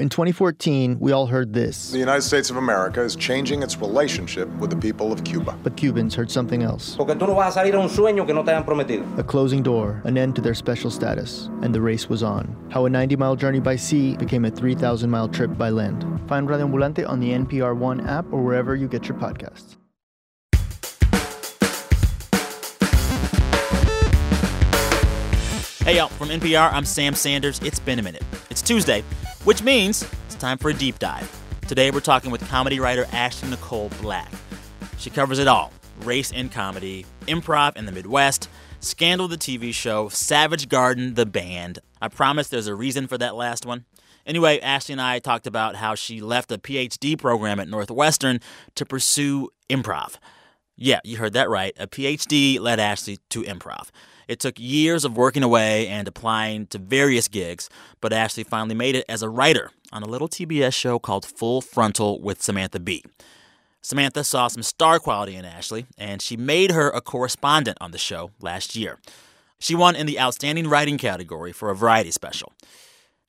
In 2014, we all heard this. The United States of America is changing its relationship with the people of Cuba. But Cubans heard something else. No a salir a un sueño que no te han prometido. A closing door, an end to their special status, and the race was on. How a 90 mile journey by sea became a 3,000 mile trip by land. Find Radio Ambulante on the NPR One app or wherever you get your podcasts. Hey, y'all, from NPR, I'm Sam Sanders. It's been a minute. It's Tuesday, which means it's time for a deep dive. Today, we're talking with comedy writer Ashley Nicole Black. She covers it all race and comedy, improv in the Midwest, Scandal, the TV show, Savage Garden, the band. I promise there's a reason for that last one. Anyway, Ashley and I talked about how she left a PhD program at Northwestern to pursue improv. Yeah, you heard that right. A PhD led Ashley to improv. It took years of working away and applying to various gigs, but Ashley finally made it as a writer on a little TBS show called Full Frontal with Samantha Bee. Samantha saw some star quality in Ashley, and she made her a correspondent on the show last year. She won in the Outstanding Writing category for a variety special.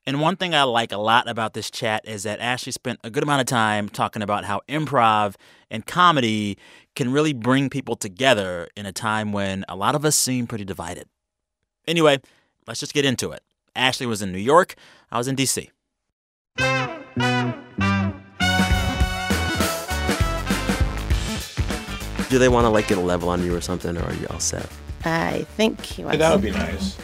And one thing I like a lot about this chat is that Ashley spent a good amount of time talking about how improv and comedy can really bring people together in a time when a lot of us seem pretty divided. Anyway, let's just get into it. Ashley was in New York, I was in D.C. Do they want to like get a level on you or something, or are you all set? I think he wants. That would be nice.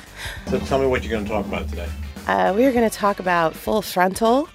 So tell me what you're going to talk about today. Uh, we are going to talk about Full Frontal,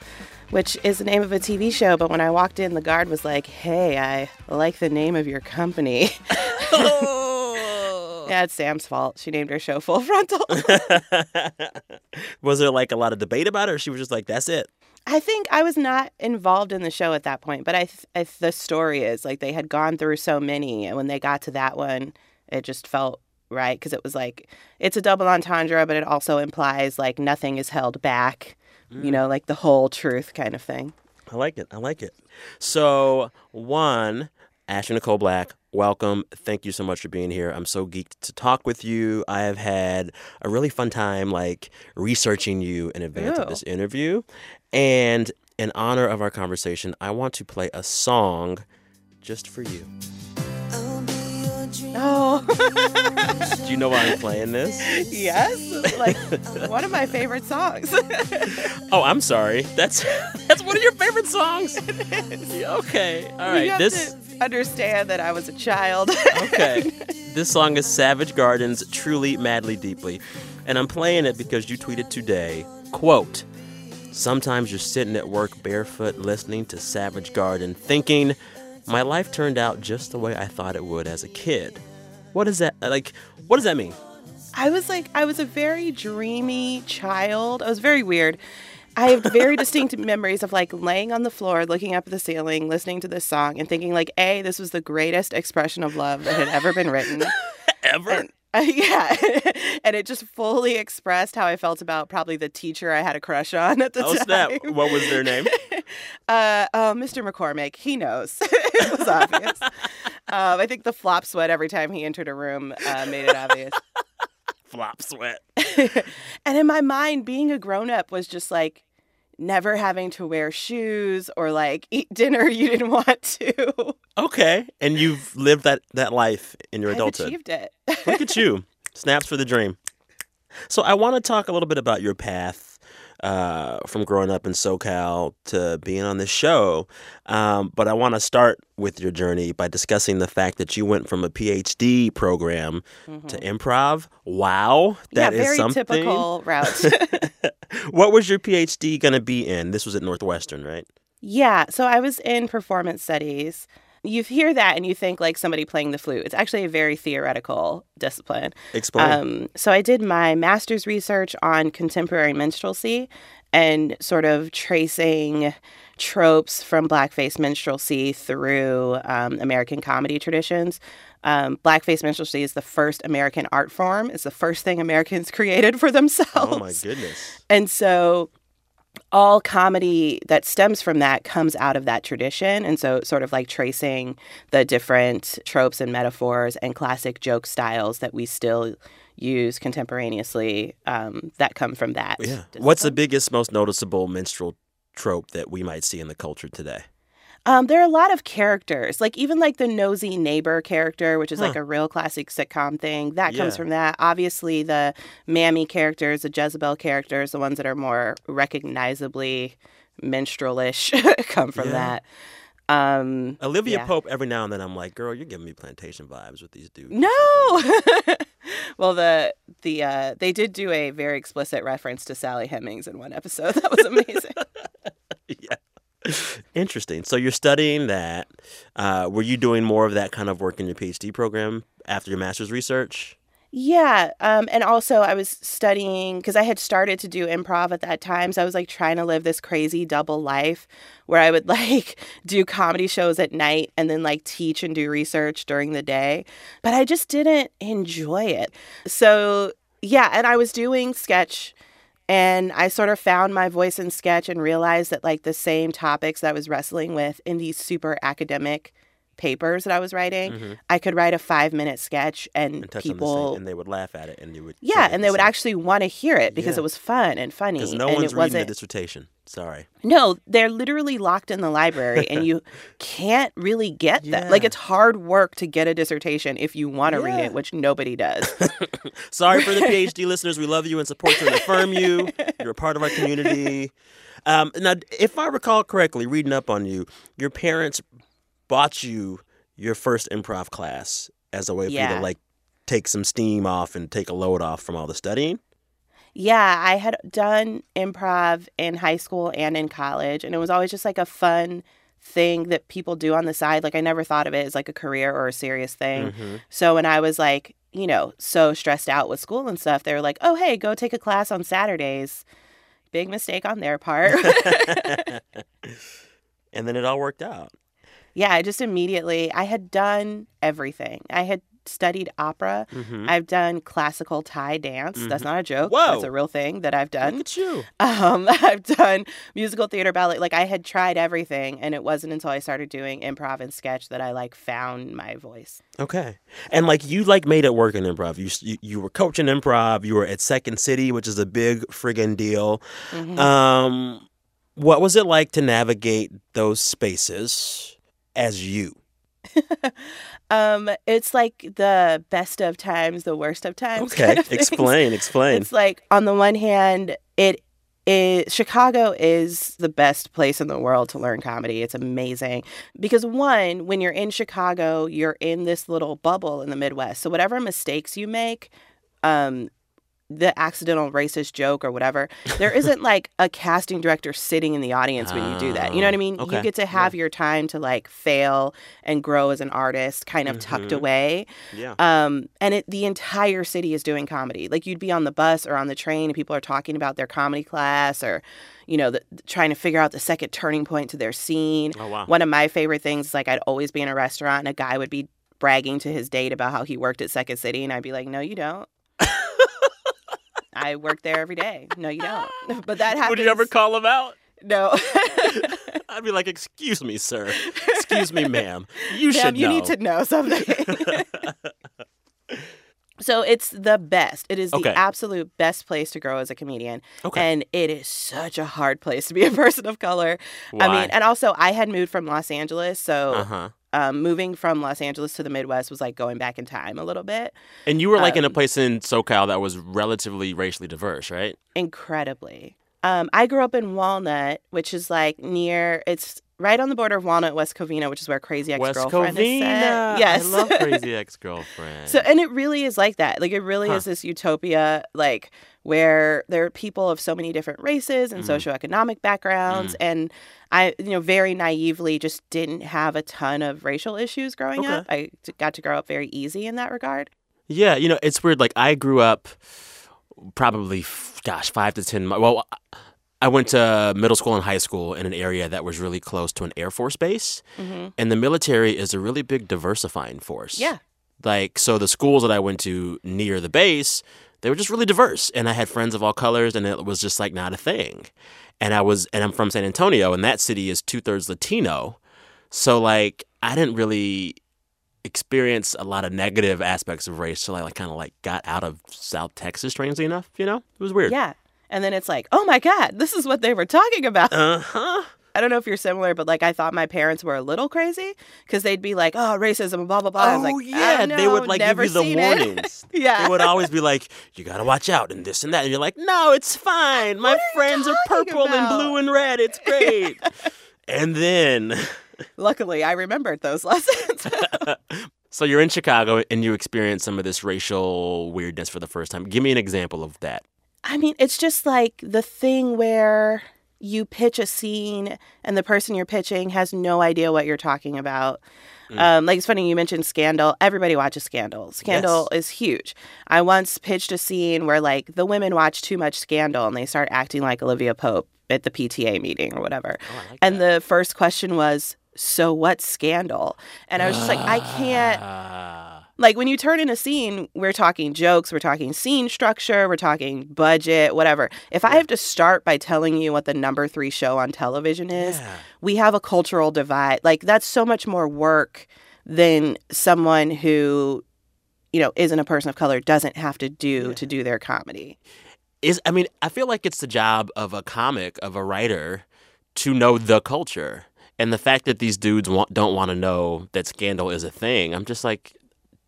which is the name of a TV show. But when I walked in, the guard was like, "Hey, I like the name of your company." yeah, it's Sam's fault. She named her show Full Frontal. Was there like a lot of debate about it, or she was just like, "That's it"? I think I was not involved in the show at that point, but I, th- I the story is like they had gone through so many, and when they got to that one, it just felt right because it was like it's a double entendre, but it also implies like nothing is held back, you know, mm. like the whole truth kind of thing. I like it. I like it. So, one, Ashley Nicole Black, welcome. Thank you so much for being here. I'm so geeked to talk with you. I have had a really fun time like researching you in advance of this interview. And in honor of our conversation, I want to play a song just for you. Oh, Do you know why I'm playing this? yes, like one of my favorite songs. Oh, I'm sorry. That's that's one of your favorite songs. Okay. All right. you have this to understand that I was a child. Okay. this song is Savage Garden's Truly Madly Deeply. And I'm playing it because you tweeted today, quote, Sometimes you're sitting at work barefoot listening to Savage Garden thinking, my life turned out just the way I thought it would as a kid. What is that like what does that mean? I was like, I was a very dreamy child. I was very weird. I have very distinct memories of like laying on the floor, looking up at the ceiling, listening to this song, and thinking like, "A, this was the greatest expression of love that had ever been written." Ever? And, yeah, and it just fully expressed how I felt about probably the teacher I had a crush on at the oh time. snap. What was their name? Uh, oh, Mr. McCormick, he knows. it was obvious. um, I think the flop sweat every time he entered a room uh, made it obvious. Flop sweat. and in my mind, being a grown up was just like never having to wear shoes or like eat dinner you didn't want to. Okay. And you've lived that, that life in your I've adulthood. achieved it. Look at you. Snaps for the dream. So I want to talk a little bit about your path uh, from growing up in SoCal to being on this show. Um, but I want to start with your journey by discussing the fact that you went from a PhD program to improv. Wow. that Mm-hmm. yeah, is very something. typical route. what was your PhD going to be in? This was at Northwestern, right? yeah, so I was in performance studies. You hear that and you think like somebody playing the flute. It's actually a very theoretical discipline. Explain. Um, so I did my master's research on contemporary minstrelsy and sort of tracing tropes from blackface minstrelsy through um, American comedy traditions. Um, blackface minstrelsy is the first American art form. It's the first thing Americans created for themselves. oh my goodness. And so all comedy that stems from that comes out of that tradition. And so, sort of like tracing the different tropes and metaphors and classic joke styles that we still use contemporaneously um, that come from that. Yeah. What's the biggest, most noticeable minstrel trope that we might see in the culture today? Um, there are a lot of characters, like even like the nosy neighbor character, which is like a real classic sitcom thing. That comes from that. Obviously, the Mammy characters, the Jezebel characters, the ones that are more recognizably minstrelish, come from Yeah. that. Um, Olivia Yeah. Pope, every now and then I'm like, girl, you're giving me plantation vibes with these dudes. no. well, the the uh, they did do a very explicit reference to Sally Hemings in one episode. That was amazing. yeah. Interesting. So you're studying that. Uh, were you doing more of that kind of work in your PhD program after your master's research? Yeah, um, and also I was studying because I had started to do improv at that time, so I was like trying to live this crazy double life where I would like do comedy shows at night and then like teach and do research during the day, but I just didn't enjoy it. So yeah, and I was doing sketch. And I sort of found my voice in sketch and realized that, like, the same topics that I was wrestling with in these super academic papers that I was writing, I could write a five minute sketch and, Mm-hmm. And touch on the people same, and they would laugh at it, and you would. yeah, and they would actually want to hear it because Yeah. it was fun and funny. because no and one's it reading the wasn't. dissertation. Sorry. no, they're literally locked in the library, and you can't really get that. Like it's hard work to get a dissertation if you want to read it, which nobody does. Sorry for the PhD listeners. We love you and support you and affirm you. You're a part of our community. Um, now, if I recall correctly, reading up on you, your parents bought you your first improv class as a way for you to like take some steam off and take a load off from all the studying. Yeah, I had done improv in high school and in college, and it was always just like a fun thing that people do on the side. Like I never thought of it as like a career or a serious thing. Mm-hmm. So when I was like, you know, so stressed out with school and stuff, they were like, "Oh, hey, go take a class on Saturdays." Big mistake on their part. And then it all worked out. yeah, I just immediately I had done everything. I had studied opera. Mhm. I've done classical Thai dance. That's not a joke. Whoa. That's a real thing that I've done. Look at you. Um, I've done musical theater, ballet. Like I had tried everything, and it wasn't until I started doing improv and sketch that I like found my voice. Okay. And like you like made it work in improv. You you, you were coaching improv. You were at Second City, which is a big friggin' deal. Mm-hmm. Um, what was it like to navigate those spaces as you? Um, it's like the best of times, the worst of times. Okay, kind of explain, explain. It's like on the one hand, it is Chicago is the best place in the world to learn comedy. It's amazing because one, when you're in Chicago, you're in this little bubble in the Midwest. So whatever mistakes you make, um, the accidental racist joke or whatever, there isn't like a casting director sitting in the audience when you do that. You know what I mean? Oh, okay. You get to have your time to like fail and grow as an artist, kind of tucked Mhm. away. Yeah. Um, and it, the entire city is doing comedy. Like you'd be on the bus or on the train, and people are talking about their comedy class or, you know, the, trying to figure out the second turning point to their scene. Oh wow. One of my favorite things is like I'd always be in a restaurant and a guy would be bragging to his date about how he worked at Second City, and I'd be like, "No, you don't." I work there every day. No, you don't. But that happens. Would you ever call him out? No. I'd be like, "Excuse me, sir. Excuse me, ma'am. You Ma'am, should you know." need to know something. so it's the best. It is the absolute best place to grow as a comedian. Okay. And it is such a hard place to be a person of color. Why? I mean, and also I had moved from Los Angeles, so Uh huh. Um, moving from Los Angeles to the Midwest was like going back in time a little bit. And you were like in a Um, place in SoCal that was relatively racially diverse, right? Incredibly. Um, I grew up in Walnut, which is like near. It's right on the border of Walnut, West Covina, which is where Crazy Ex Girlfriend is Covina. set. Yes, I love Crazy Ex Girlfriend. So, and it really is like that. Like, it really Huh. is this utopia, like, where there are people of so many different races and Mhm. socioeconomic backgrounds. Mm. And I, you know, very naively just didn't have a ton of racial issues growing Okay. up. I got to grow up very easy in that regard. Yeah, you know, it's weird. Like I grew up probably, gosh, five to ten. Well, I went to middle school and high school in an area that was really close to an Air Force base, hmm and the military is a really big diversifying force. Yeah. Like so, the schools that I went to near the base, they were just really diverse, and I had friends of all colors, and it was just like not a thing. And I was, and I'm from San Antonio, and that city is two thirds Latino, so like I didn't really experience a lot of negative aspects of race till I like kind of like got out of South Texas. Strangely enough, you know, it was weird. Yeah. And then it's like, oh my God, this is what they were talking about. Uh huh. I don't know if you're similar, but like I thought my parents were a little crazy because they'd be like, "Oh, racism, blah blah blah." I was Oh like, yeah, "I they would like give you the warnings. Yeah. they would always be like, "You gotta watch out," and this and that, and you're like, "No, it's fine. My are friends are purple and blue and red. It's great." and then, Luckily, I remembered those lessons. so you're in Chicago and you experience some of this racial weirdness for the first time. Give me an example of that. I mean, it's just like the thing where you pitch a scene and the person you're pitching has no idea what you're talking about. Mm. Um, like it's funny you mentioned Scandal. Everybody watches Scandal. Scandal is huge. I once pitched a scene where like the women watch too much Scandal and they start acting like Olivia Pope at the PTA meeting or whatever. like and the first question was, "So what's Scandal?" And I was just like, I can't. Like when you turn in a scene, we're talking jokes, we're talking scene structure, we're talking budget, whatever. If I have to start by telling you what the number three show on television is, Yeah. we have a cultural divide. Like that's so much more work than someone who, you know, isn't a person of color doesn't have to do to do their comedy. is I mean, I feel like it's the job of a comic, of a writer, to know the culture. And the fact that these dudes want, don't want to know that scandal is a thing, I'm just like,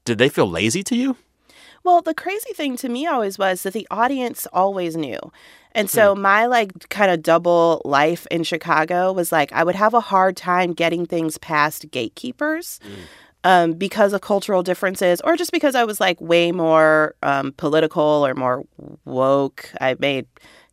did they feel lazy to you? Well, the crazy thing to me always was that the audience always knew. And so my like kind of double life in Chicago was like I would have a hard time getting things past gatekeepers. Um, because of cultural differences, or just because I was like way more um, political or more woke. I made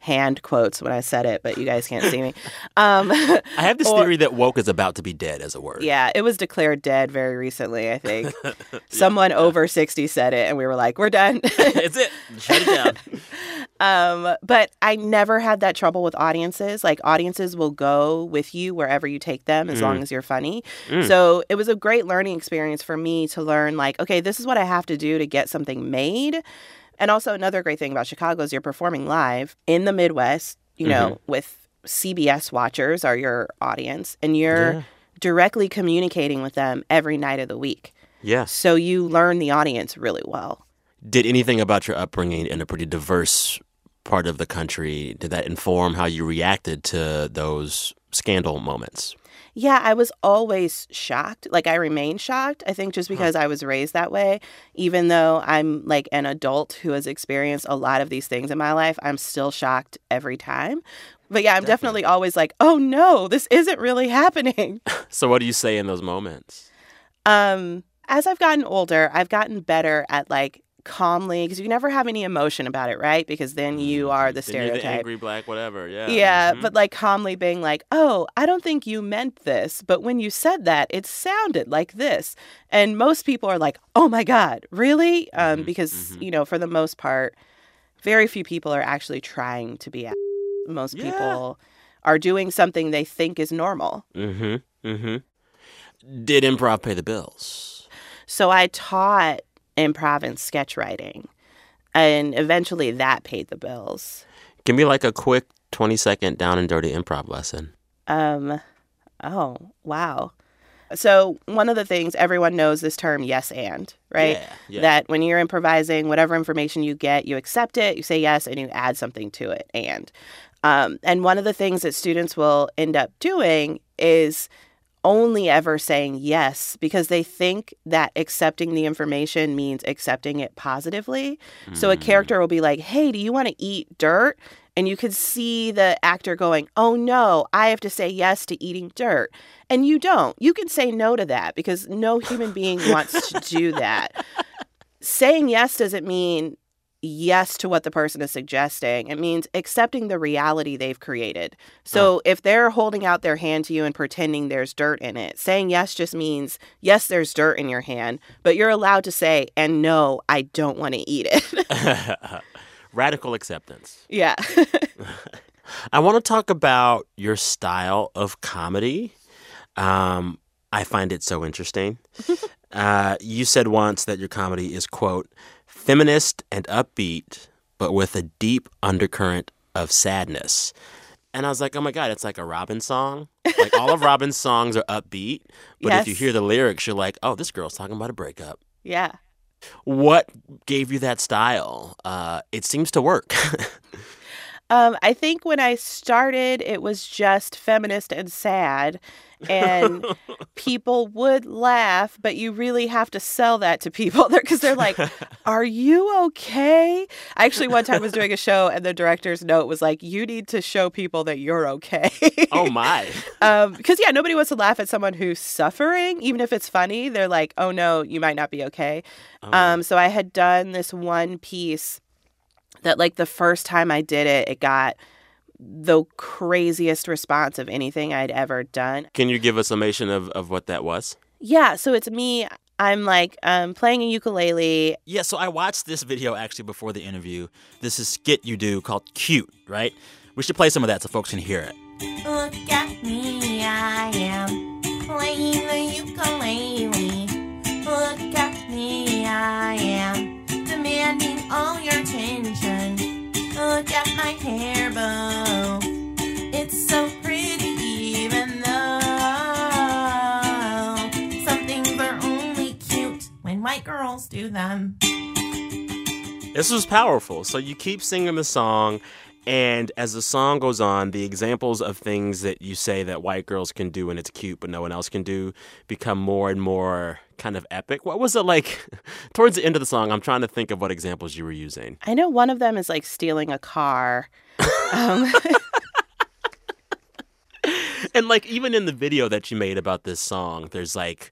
hand quotes when I said it, but you guys can't see me. Um, I have this Or- theory that woke is about to be dead as a word. yeah, it was declared dead very recently, I think. Someone over 60 said it, and we were like, we're done. It's it. Shut it down. Um, but I never had that trouble with audiences. Like audiences will go with you wherever you take them as long as you're funny. So it was a great learning experience for me to learn like, okay, this is what I have to do to get something made. And also another great thing about Chicago is you're performing live in the Midwest, you know, mm-hmm. with CBS watchers are your audience and you're Yeah. directly communicating with them every night of the week. Yes. So you learn the audience really well. Did anything about your upbringing in a pretty diverse part of the country did that inform how you reacted to those scandal moments? Yeah, I was always shocked. Like I remain shocked. I think just because I was raised that way, even though I'm like an adult who has experienced a lot of these things in my life, I'm still shocked every time. But yeah, I'm definitely, always like, "Oh no, this isn't really happening." So what do you say in those moments? um as I've gotten older, I've gotten better at like calmly because you never have any emotion about it, right? Because then you are the Then stereotype. the angry black whatever. Yeah. Yeah, Mhm. but like calmly being like, oh, I don't think you meant this, but when you said that, it sounded like this. And most people are like, oh my God, really? Um, Mhm, because, mhm. you know, for the most part, very few people are actually trying to be. a- Most Yeah. people are doing something they think is normal. Mm-hmm. Mm-hmm. Did improv pay the bills? So I taught improv and sketch writing, and eventually that paid the bills. Give me like a quick 20 second down and dirty improv lesson. Um, oh, wow. So, one of the things everyone knows this term, yes and, right? Yeah, yeah. That when you're improvising, whatever information you get, you accept it, you say yes, and you add something to it. And, um, and one of the things that students will end up doing is only ever saying yes because they think that accepting the information means accepting it positively. So a hmm. character will be like, "Hey, do you want to eat dirt?" And you could see the actor going, "Oh no, I have to say yes to eating dirt." And you don't. You can say no to that because no human being wants to do that. Saying yes doesn't mean yes to what the person is suggesting. It means accepting the reality they've created. So if they're holding out their hand to you and pretending there's dirt in it, saying yes just means yes, there's dirt in your hand, but you're allowed to say, and no, I don't want to eat it. Radical acceptance. yeah. I want to talk about your style of comedy. Um, I find it so interesting. uh, you said once that your comedy is, quote, feminist and upbeat, but with a deep undercurrent of sadness. And I was like, oh my God, it's like a Robyn song. Like all of Robyn's songs are upbeat, but if you hear the lyrics, you're like, oh, this girl's talking about a breakup. yeah. What gave you that style? Uh, it seems to work. Um, I think when I started, it was just feminist and sad, and people would laugh, but you really have to sell that to people because they're like, "Are you okay?" I actually one time was doing a show, and the director's note was like, "You need to show people that you're okay." Oh my. um, because yeah, nobody wants to laugh at someone who's suffering, even if it's funny. They're like, "Oh no, you might not be okay." Um, so I had done this one piece that, like, the first time I did it, it got the craziest response of anything I'd ever done. Can you give a summation of, of what that was? Yeah, so it's me. I'm like um, playing a ukulele. Yeah, so I watched this video actually before the interview. This is skit you do called Cute, right? We should play some of that so folks can hear it. Look at me, I am playing the ukulele. Look at me, I am demanding all your attention. At my hair bow. It's so pretty, even though some things are only cute when white girls do them. This was powerful. So you keep singing the song, and as the song goes on, the examples of things that you say that white girls can do and it's cute but no one else can do become more and more kind of epic. What was it like towards the end of the song? I'm trying to think of what examples you were using. I know one of them is like stealing a car. um, And like even in the video that you made about this song, there's like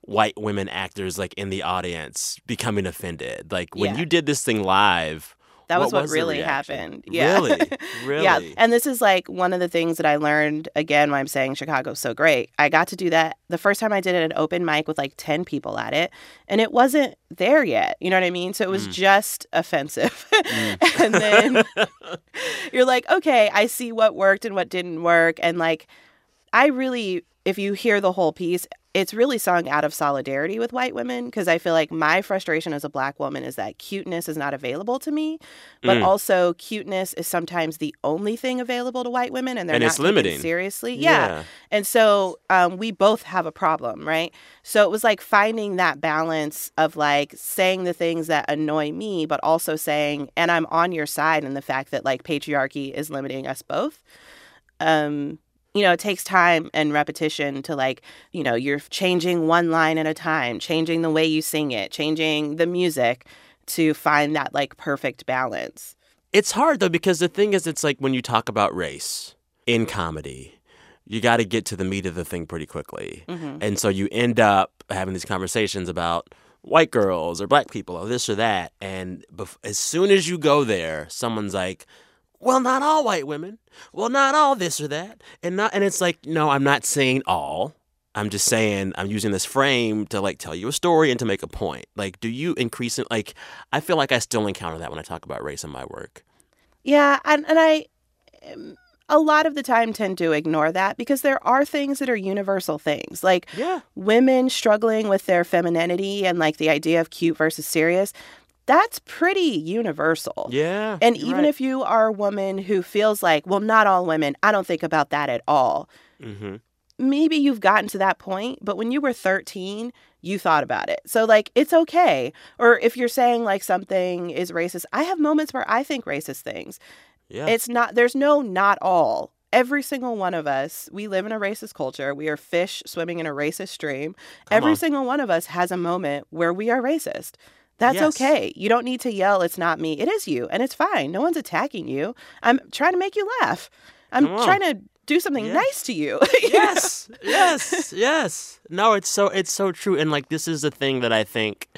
white women actors like in the audience becoming offended. Like when Yeah. you did this thing live, That was what the really happened. Yeah. Really? Really? Yeah. And this is like one of the things that I learned again why I'm saying Chicago's so great. I got to do that the first time I did it at an open mic with like 10 people at it, and it wasn't there yet. You know what I mean? So it Mm. was just offensive. and then you're like, okay, I see what worked and what didn't work. And like, I really, if you hear the whole piece, it's really sung out of solidarity with white women because I feel like my frustration as a black woman is that cuteness is not available to me, but Mm. also cuteness is sometimes the only thing available to white women, and they're And not it's limiting. seriously. Yeah. Yeah. and so um, we both have a problem, right? So it was like finding that balance of like saying the things that annoy me, but also saying, and I'm on your side in the fact that like patriarchy is limiting us both um you know it takes time and repetition to like you know you're changing one line at a time changing the way you sing it changing the music to find that like perfect balance It's hard though because the thing is, it's like when you talk about race in comedy, you got to get to the meat of the thing pretty quickly, Mm-hmm. and so you end up having these conversations about white girls or black people or this or that, and bef- as soon as you go there, someone's like. Well, not all white women. Well, not all this or that, and not, and it's like, no, I'm not saying all. I'm just saying I'm using this frame to like tell you a story and to make a point. Like, do you increase it? Like, I feel like I still encounter that when I talk about race in my work. yeah and, and i um, lot of the time tend to ignore that because there are things that are universal things like Yeah. women struggling with their femininity and like the idea of cute versus serious that's pretty universal Yeah. And even right. if you are a woman who feels like, well, not all women, I don't think about that at all. Mhm. Maybe you've gotten to that point, but when you were 13, you thought about it. So, like, it's okay. Or if you're saying like something is racist, I have moments where I think racist things. Yeah. It's not, there's no not all. Every single one of us, we live in a racist culture. We are fish swimming in a racist stream. Every on. single one of us has a moment where we are racist. That's Yes. okay. You don't need to yell, it's not me. It is you, and it's fine. No one's attacking you. I'm trying to make you laugh. I'm trying to do something Yes. nice to you. you yes. yes. Yes. No, it's so it's so true and like this is the thing that I think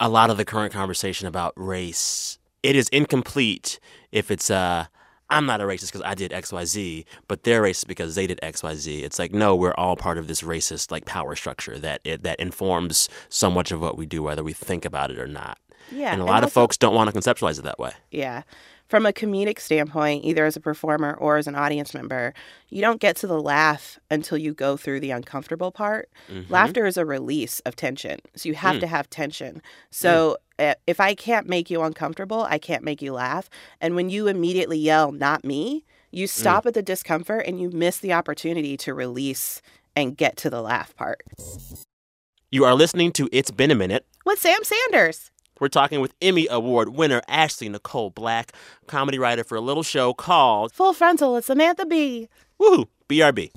a lot of the current conversation about race it is incomplete if it's uh I'm not a racist because I did XYZ, but they're racist because they did XYZ. It's like, no, we're all part of this racist like power structure that it, that informs so much of what we do, whether we think about it or not. Yeah, and a and lot of also- folks don't want to conceptualize it that way. Yeah. From a comedic standpoint, either as a performer or as an audience member, you don't get to the laugh until you go through the uncomfortable part. Mm-hmm. Laughter is a release of tension. So you have hmm. to have tension. So uh, if I can't make you uncomfortable, I can't make you laugh. And when you immediately yell, not me, you hmm. stop at the discomfort and you miss the opportunity to release and get to the laugh part. You are listening to It's Been a Minute. With Sam Sanders. We're talking with Emmy Award winner Ashley Nicole Black, comedy writer for a little show called Full frontal. It's Samantha Bee. Woohoo, BRB.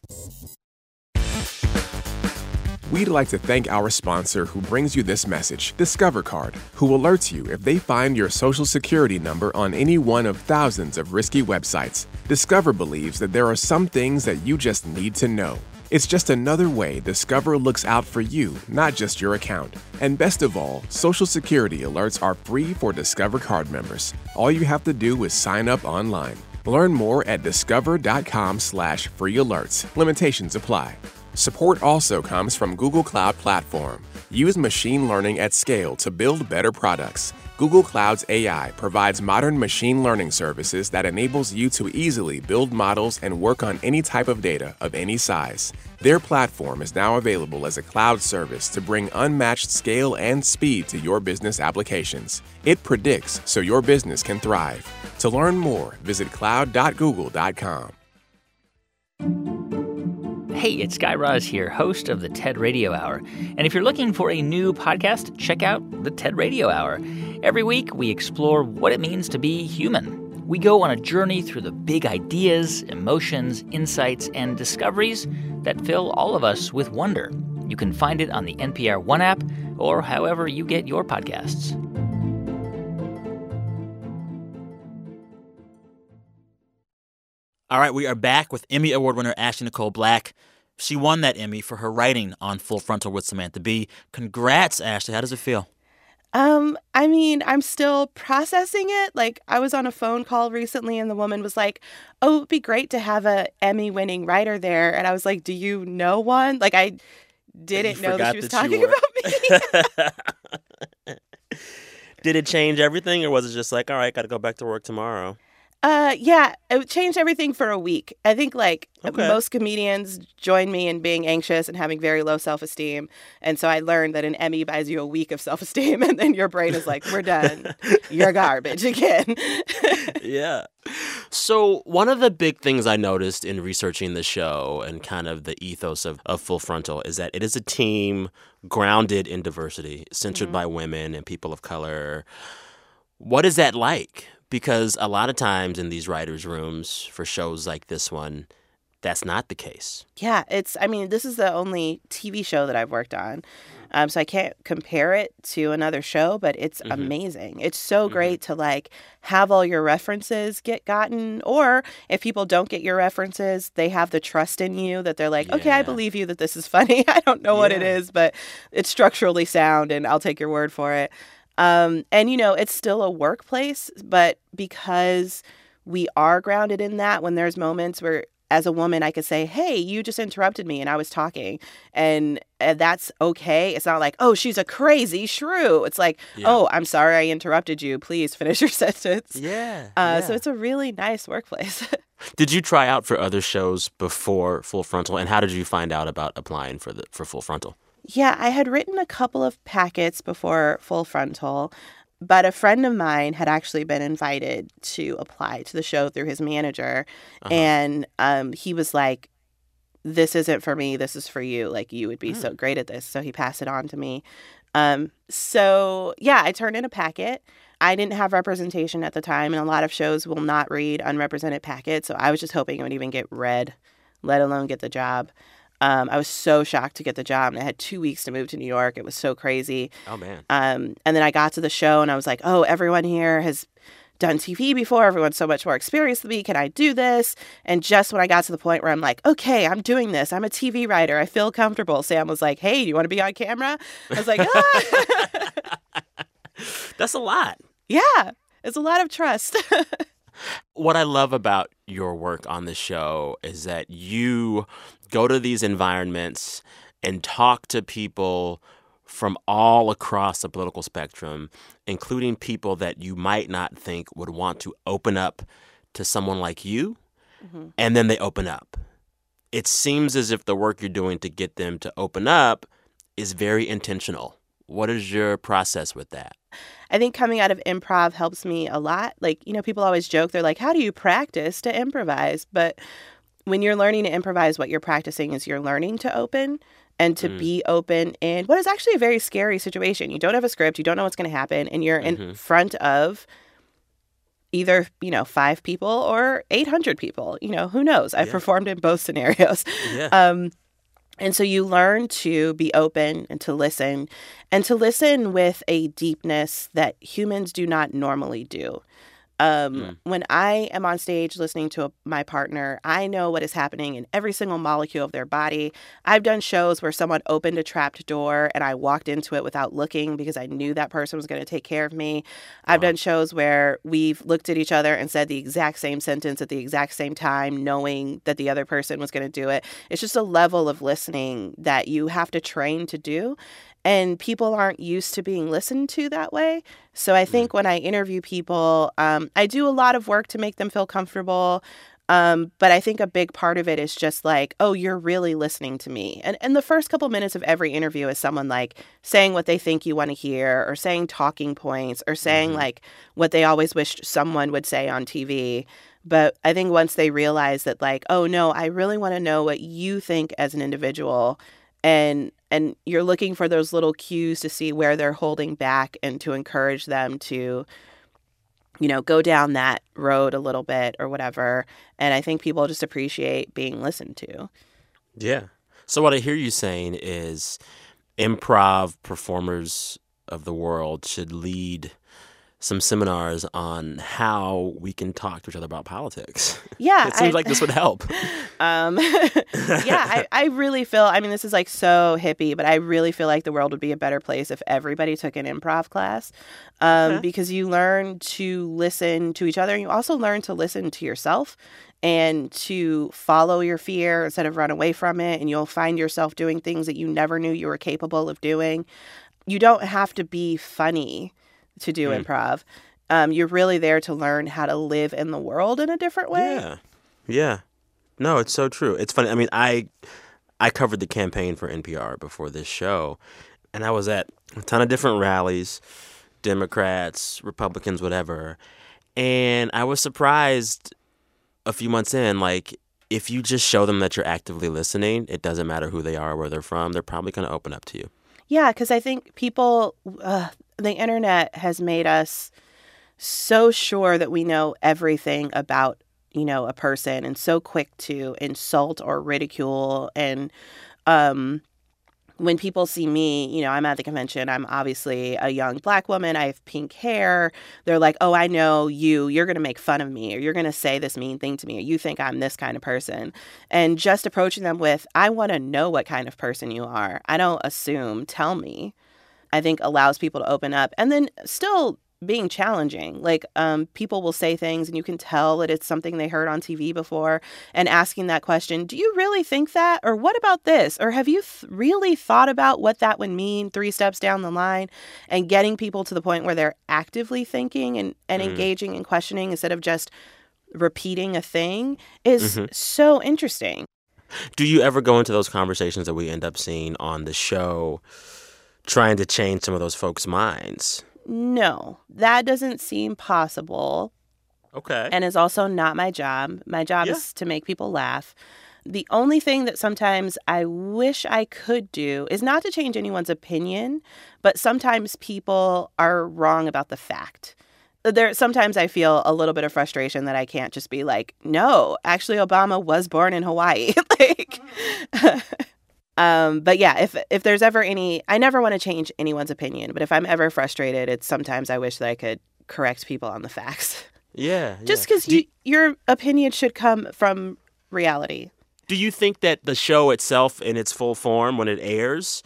We'd like to thank our sponsor who brings you this message, Discover Card, who alerts you if they find your social security number on any one of thousands of risky websites. Discover believes that there are some things that you just need to know. It's just another way Discover looks out for you, not just your account. And best of all, Social Security alerts are free for Discover Card members. All you have to do is sign up online. Learn more at discover.com/slash free alerts. Limitations apply. Support also comes from Google Cloud Platform. Use machine learning at scale to build better products. Google Cloud's AI provides modern machine learning services that enables you to easily build models and work on any type of data of any size. Their platform is now available as a cloud service to bring unmatched scale and speed to your business applications. It predicts so your business can thrive. To learn more, visit cloud.google.com. Hey, it's Guy Raz here, host of the TED Radio Hour. And if you're looking for a new podcast, check out the TED Radio Hour. Every week, we explore what it means to be human. We go on a journey through the big ideas, emotions, insights, and discoveries that fill all of us with wonder. You can find it on the NPR One app or however you get your podcasts. All right, we are back with Emmy Award winner Ashley Nicole Black. She won that Emmy for her writing on Full Frontal with Samantha Bee. Congrats, Ashley. How does it feel? Um, I mean, I'm still processing it. Like, I was on a phone call recently, and the woman was like, "Oh, it'd be great to have a Emmy-winning writer there." And I was like, "Do you know one?" Like, I didn't know that she was that talking about me. Did it change everything, or was it just like, all right, got to go back to work tomorrow? Uh, yeah, it changed everything for a week. I think like Okay. most comedians join me in being anxious and having very low self esteem, and so I learned that an Emmy buys you a week of self esteem, and then your brain is like, "We're done. You're garbage again." yeah. So, one of the big things I noticed in researching the show and kind of the ethos of, of Full Frontal is that it is a team grounded in diversity, centered by women and people of color. What is that like? Because a lot of times in these writers' rooms for shows like this one, that's not the case. Yeah, it's. I mean, this is the only TV show that I've worked on, um, so I can't compare it to another show. But it's Mhm. amazing. It's so great to like have all your references get gotten, or if people don't get your references, they have the trust in you that they're like, okay, I believe you that this is funny. I don't know what it Yeah. is, but it's structurally sound, and I'll take your word for it. Um, and you know, it's still a workplace, but because we are grounded in that, when there's moments where as a woman, I could say, Hey, you just interrupted me and I was talking. And, uh that's okay. It's not like, Oh, she's a crazy shrew. It's like, Yeah. Oh, I'm sorry I interrupted you. Please finish your sentence. Yeah. Uh, So it's a really nice workplace. Did you try out for other shows before Full Frontal, and how did you find out about applying for the for Full Frontal? Yeah, I had written a couple of packets before Full Frontal, but a friend of mine had actually been invited to apply to the show through his manager. And um, he was like, This isn't for me. This is for you. Like, you would be so great at this. So he passed it on to me. Um, so, yeah, I turned in a packet. I didn't have representation at the time, and a lot of shows will not read unrepresented packets. So I was just hoping it would even get read, let alone get the job. Um, I was so shocked to get the job, and I had two weeks to move to New York. It was so crazy. Oh man. Um, and then I got to the show, and I was like, "Oh, everyone here has done TV before. Everyone's so much more experienced than me. Can I do this?" And just when I got to the point where I'm like, "Okay, I'm doing this. I'm a TV writer. I feel comfortable." Sam was like, "Hey, do you want to be on camera?" I was like, "Ah, That's a lot. yeah." It's a lot of trust. What I love about your work on the show is that you go to these environments and talk to people from all across the political spectrum, including people that you might not think would want to open up to someone like you, mm-hmm. and then they open up. It seems as if the work you're doing to get them to open up is very intentional. What is your process with that? I think coming out of improv helps me a lot. Like, you know, people always joke, they're like, how do you practice to improvise? But when you're learning to improvise, what you're practicing is you're learning to open and to Mm. be open in what is actually a very scary situation. You don't have a script, you don't know what's going to happen, and you're in Mhm. front of either, you know, five people or 800 people. You know, who knows? I've Yeah. performed in both scenarios. Yeah. Um, and so you learn to be open and to listen and to listen with a deepness that humans do not normally do. Um, Mm. When I am on stage listening to a, my partner, I know what is happening in every single molecule of their body. I've done shows where someone opened a trapped door and I walked into it without looking because I knew that person was going to take care of me. I've Wow. done shows where we've looked at each other and said the exact same sentence at the exact same time, knowing that the other person was going to do it. It's just a level of listening that you have to train to do. And people aren't used to being listened to that way. So I think when I interview people, um, I do a lot of work to make them feel comfortable. Um, but I think a big part of it is just like, oh, you're really listening to me. And and the first couple minutes of every interview is someone like saying what they think you want to hear, or saying talking points, or saying Mhm. like what they always wished someone would say on TV. But I think once they realize that, like, oh no, I really want to know what you think as an individual, and and you're looking for those little cues to see where they're holding back and to encourage them to you know go down that road a little bit or whatever and i think people just appreciate being listened to Yeah. So what I hear you saying is improv performers of the world should lead some seminars on how we can talk to each other about politics. yeah it seems I- like this would help. um yeah I, I really feel i mean this is like so hippie but i really feel like the world would be a better place if everybody took an improv class um, Okay. because you learn to listen to each other and you also learn to listen to yourself and to follow your fear instead of run away from it and you'll find yourself doing things that you never knew you were capable of doing you don't have to be funny to do Mm. improv um, you're really there to learn how to live in the world in a different way Yeah. Yeah. No, it's so true. It's funny. I mean, I I covered the campaign for NPR before this show, and I was at a ton of different rallies, Democrats, Republicans, whatever. And I was surprised a few months in, like if you just show them that you're actively listening, it doesn't matter who they are, where they're from, they're probably going to open up to you. Yeah, because I think people, uh, the internet has made us so sure that we know everything about, you know, a person and so quick to insult or ridicule. And um, when people see me, you know, I'm at the convention, I'm obviously a young black woman, I have pink hair. They're like, oh, I know you, you're going to make fun of me, or you're going to say this mean thing to me, or you think I'm this kind of person. And just approaching them with, I want to know what kind of person you are. I don't assume, tell me, I think allows people to open up. And then still, being challenging. Like um, people will say things and you can tell that it's something they heard on TV before and asking that question, do you really think that? Or what about this? Or have you th- really thought about what that would mean three steps down the line? And getting people to the point where they're actively thinking and, and Mm. engaging and questioning instead of just repeating a thing is Mhm. so interesting. Do you ever go into those conversations that we end up seeing on the show trying to change some of those folks' minds? No, that doesn't seem possible. Okay. and is also not my job. My job Yeah. is to make people laugh. The only thing that sometimes I wish I could do is not to change anyone's opinion, but sometimes people are wrong about the fact. There sometimes I feel a little bit of frustration that I can't just be like, "No, actually Obama was born in Hawaii." like mm. Um, but yeah, if if there's ever any, I never want to change anyone's opinion. But if I'm ever frustrated, it's sometimes I wish that I could correct people on the facts. yeah. Just yeah. because you, your opinion should come from reality. Do you think that the show itself, in its full form, when it airs,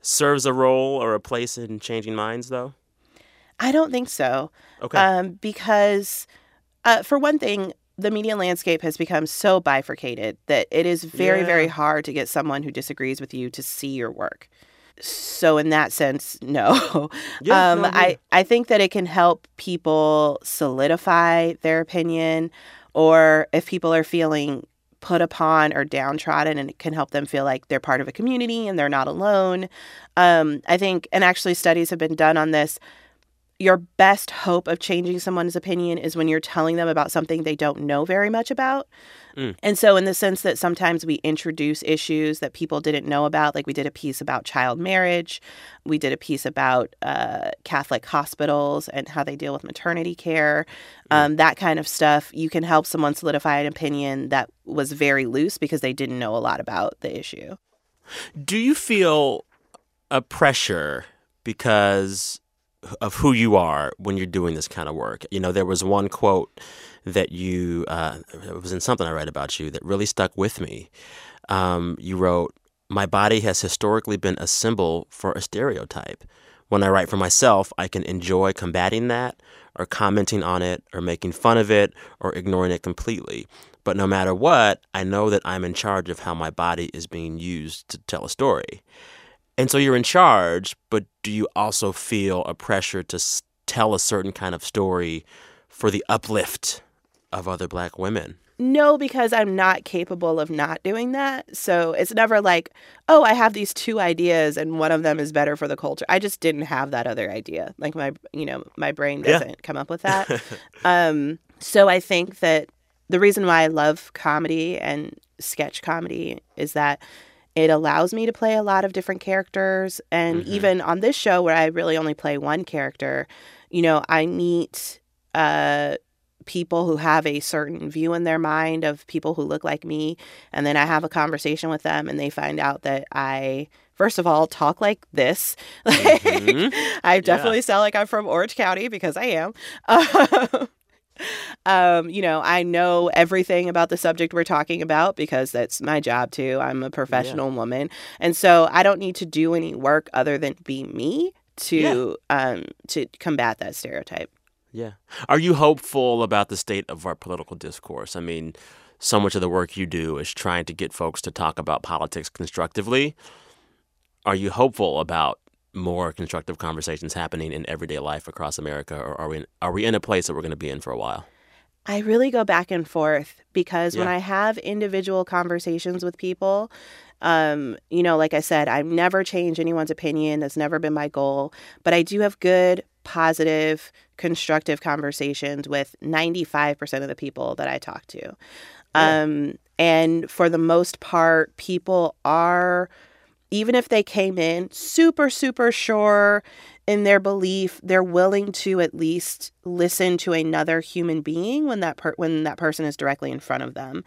serves a role or a place in changing minds, though? I don't think so. Okay. Um, because, uh, for one thing, the media landscape has become so bifurcated that it is very, Yeah. very hard to get someone who disagrees with you to see your work. So, in that sense, no. Yeah, um, no, I I. I think that it can help people solidify their opinion, or if people are feeling put upon or downtrodden, and it can help them feel like they're part of a community and they're not alone. Um, I think, and actually, studies have been done on this your best hope of changing someone's opinion is when you're telling them about something they don't know very much about. Mm. And so, in the sense that sometimes we introduce issues that people didn't know about, like we did a piece about child marriage, we did a piece about uh, Catholic hospitals and how they deal with maternity care, um, that kind of stuff, you can help someone solidify an opinion that was very loose because they didn't know a lot about the issue. Do you feel a pressure because of who you are when you're doing this kind of work? You know, there was one quote that you, uh, it was in something I read about you that really stuck with me. Um, you wrote, My body has historically been a symbol for a stereotype. When I write for myself, I can enjoy combating that or commenting on it or making fun of it or ignoring it completely. But no matter what, I know that I'm in charge of how my body is being used to tell a story. And so you're in charge, but do you also feel a pressure to s- tell a certain kind of story for the uplift of other black women? No, because I'm not capable of not doing that. So it's never like, oh, I have these two ideas and one of them is better for the culture. I just didn't have that other idea. Like my, you know, my brain doesn't come up with that. um, so I think that the reason why I love comedy and sketch comedy is that it allows me to play a lot of different characters. And even on this show, where I really only play one character, you know, I meet uh, people who have a certain view in their mind of people who look like me. And then I have a conversation with them, and they find out that I. First of all, talk like this. Like, I definitely sound like I'm from Orange County because I am. um, you know, I know everything about the subject we're talking about because that's my job too. I'm a professional woman. And so I don't need to do any work other than be me to um to combat that stereotype. Yeah. Are you hopeful about the state of our political discourse? I mean, so much of the work you do is trying to get folks to talk about politics constructively. Are you hopeful about more constructive conversations happening in everyday life across America, or are we in, are we in a place that we're going to be in for a while? I really go back and forth because when I have individual conversations with people, um, you know, like I said, I've never changed anyone's opinion. That's never been my goal. But I do have good, positive, constructive conversations with 95% of the people that I talk to. Um, and for the most part, people are, even if they came in super, super sure in their belief, they're willing to at least listen to another human being when that per- when that person is directly in front of them.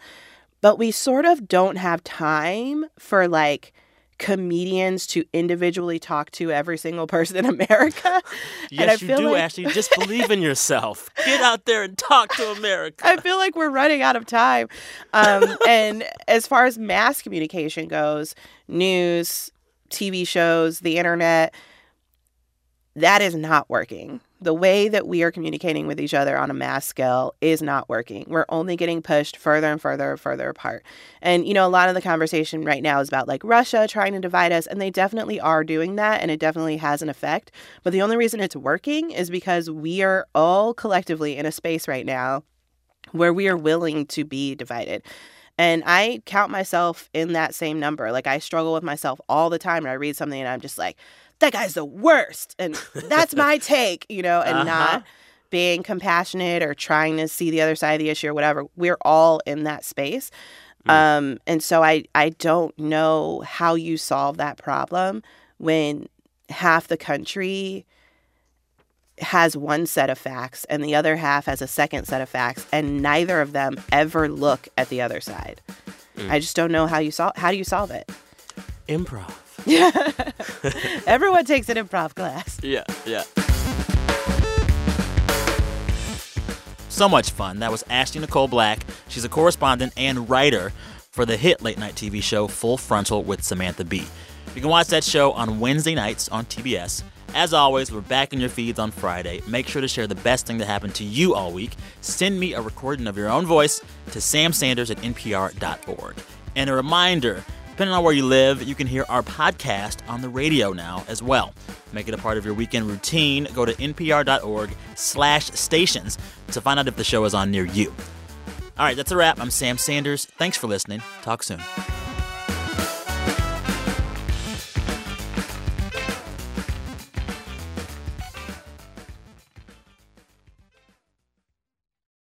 But we sort of don't have time for like comedians to individually talk to every single person in America. and I Yes, you do, like- Ashley. Just believe in yourself. Get out there and talk to America. I feel like we're running out of time. Um, and as far as mass communication goes, news, TV shows, the internet, that is not working. The way that we are communicating with each other on a mass scale is not working. We're only getting pushed further and further and further apart. And, you know, a lot of the conversation right now is about like Russia trying to divide us, and they definitely are doing that, and it definitely has an effect. But the only reason it's working is because we are all collectively in a space right now where we are willing to be divided. And I count myself in that same number. Like I struggle with myself all the time and I read something and I'm just like, that guy's the worst. And that's my take, you know, and Uh-huh. not being compassionate or trying to see the other side of the issue or whatever. We're all in that space. Um, and so I, I don't know how you solve that problem when half the country has one set of facts and the other half has a second set of facts and neither of them ever look at the other side. Hmm. I just don't know how you solve how do you solve it? Improv. Yeah. Everyone takes an improv class. Yeah, yeah. So much fun. That was Ashley Nicole Black. She's a correspondent and writer for the hit late night TV show Full Frontal with Samantha Bee. You can watch that show on Wednesday nights on TBS. As always, we're back in your feeds on Friday. Make sure to share the best thing that happened to you all week. Send me a recording of your own voice to samsanders at npr.org. And a reminder depending on where you live, you can hear our podcast on the radio now as well. Make it a part of your weekend routine. Go to npr.org slash stations to find out if the show is on near you. All right, that's a wrap. I'm Sam Sanders. Thanks for listening. Talk soon.